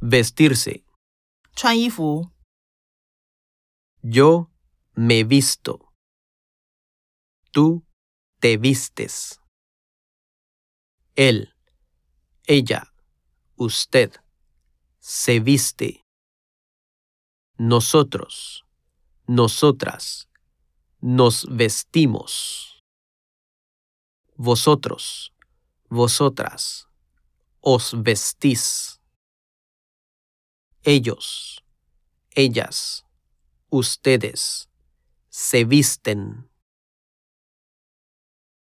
vestirse. 穿衣服， Yo me visto. Tú te vistes. Él, ella, usted se viste. Nosotros, nosotras nos vestimos. Vosotros, vosotras os vestís. Ellos, ellas, ustedes se visten.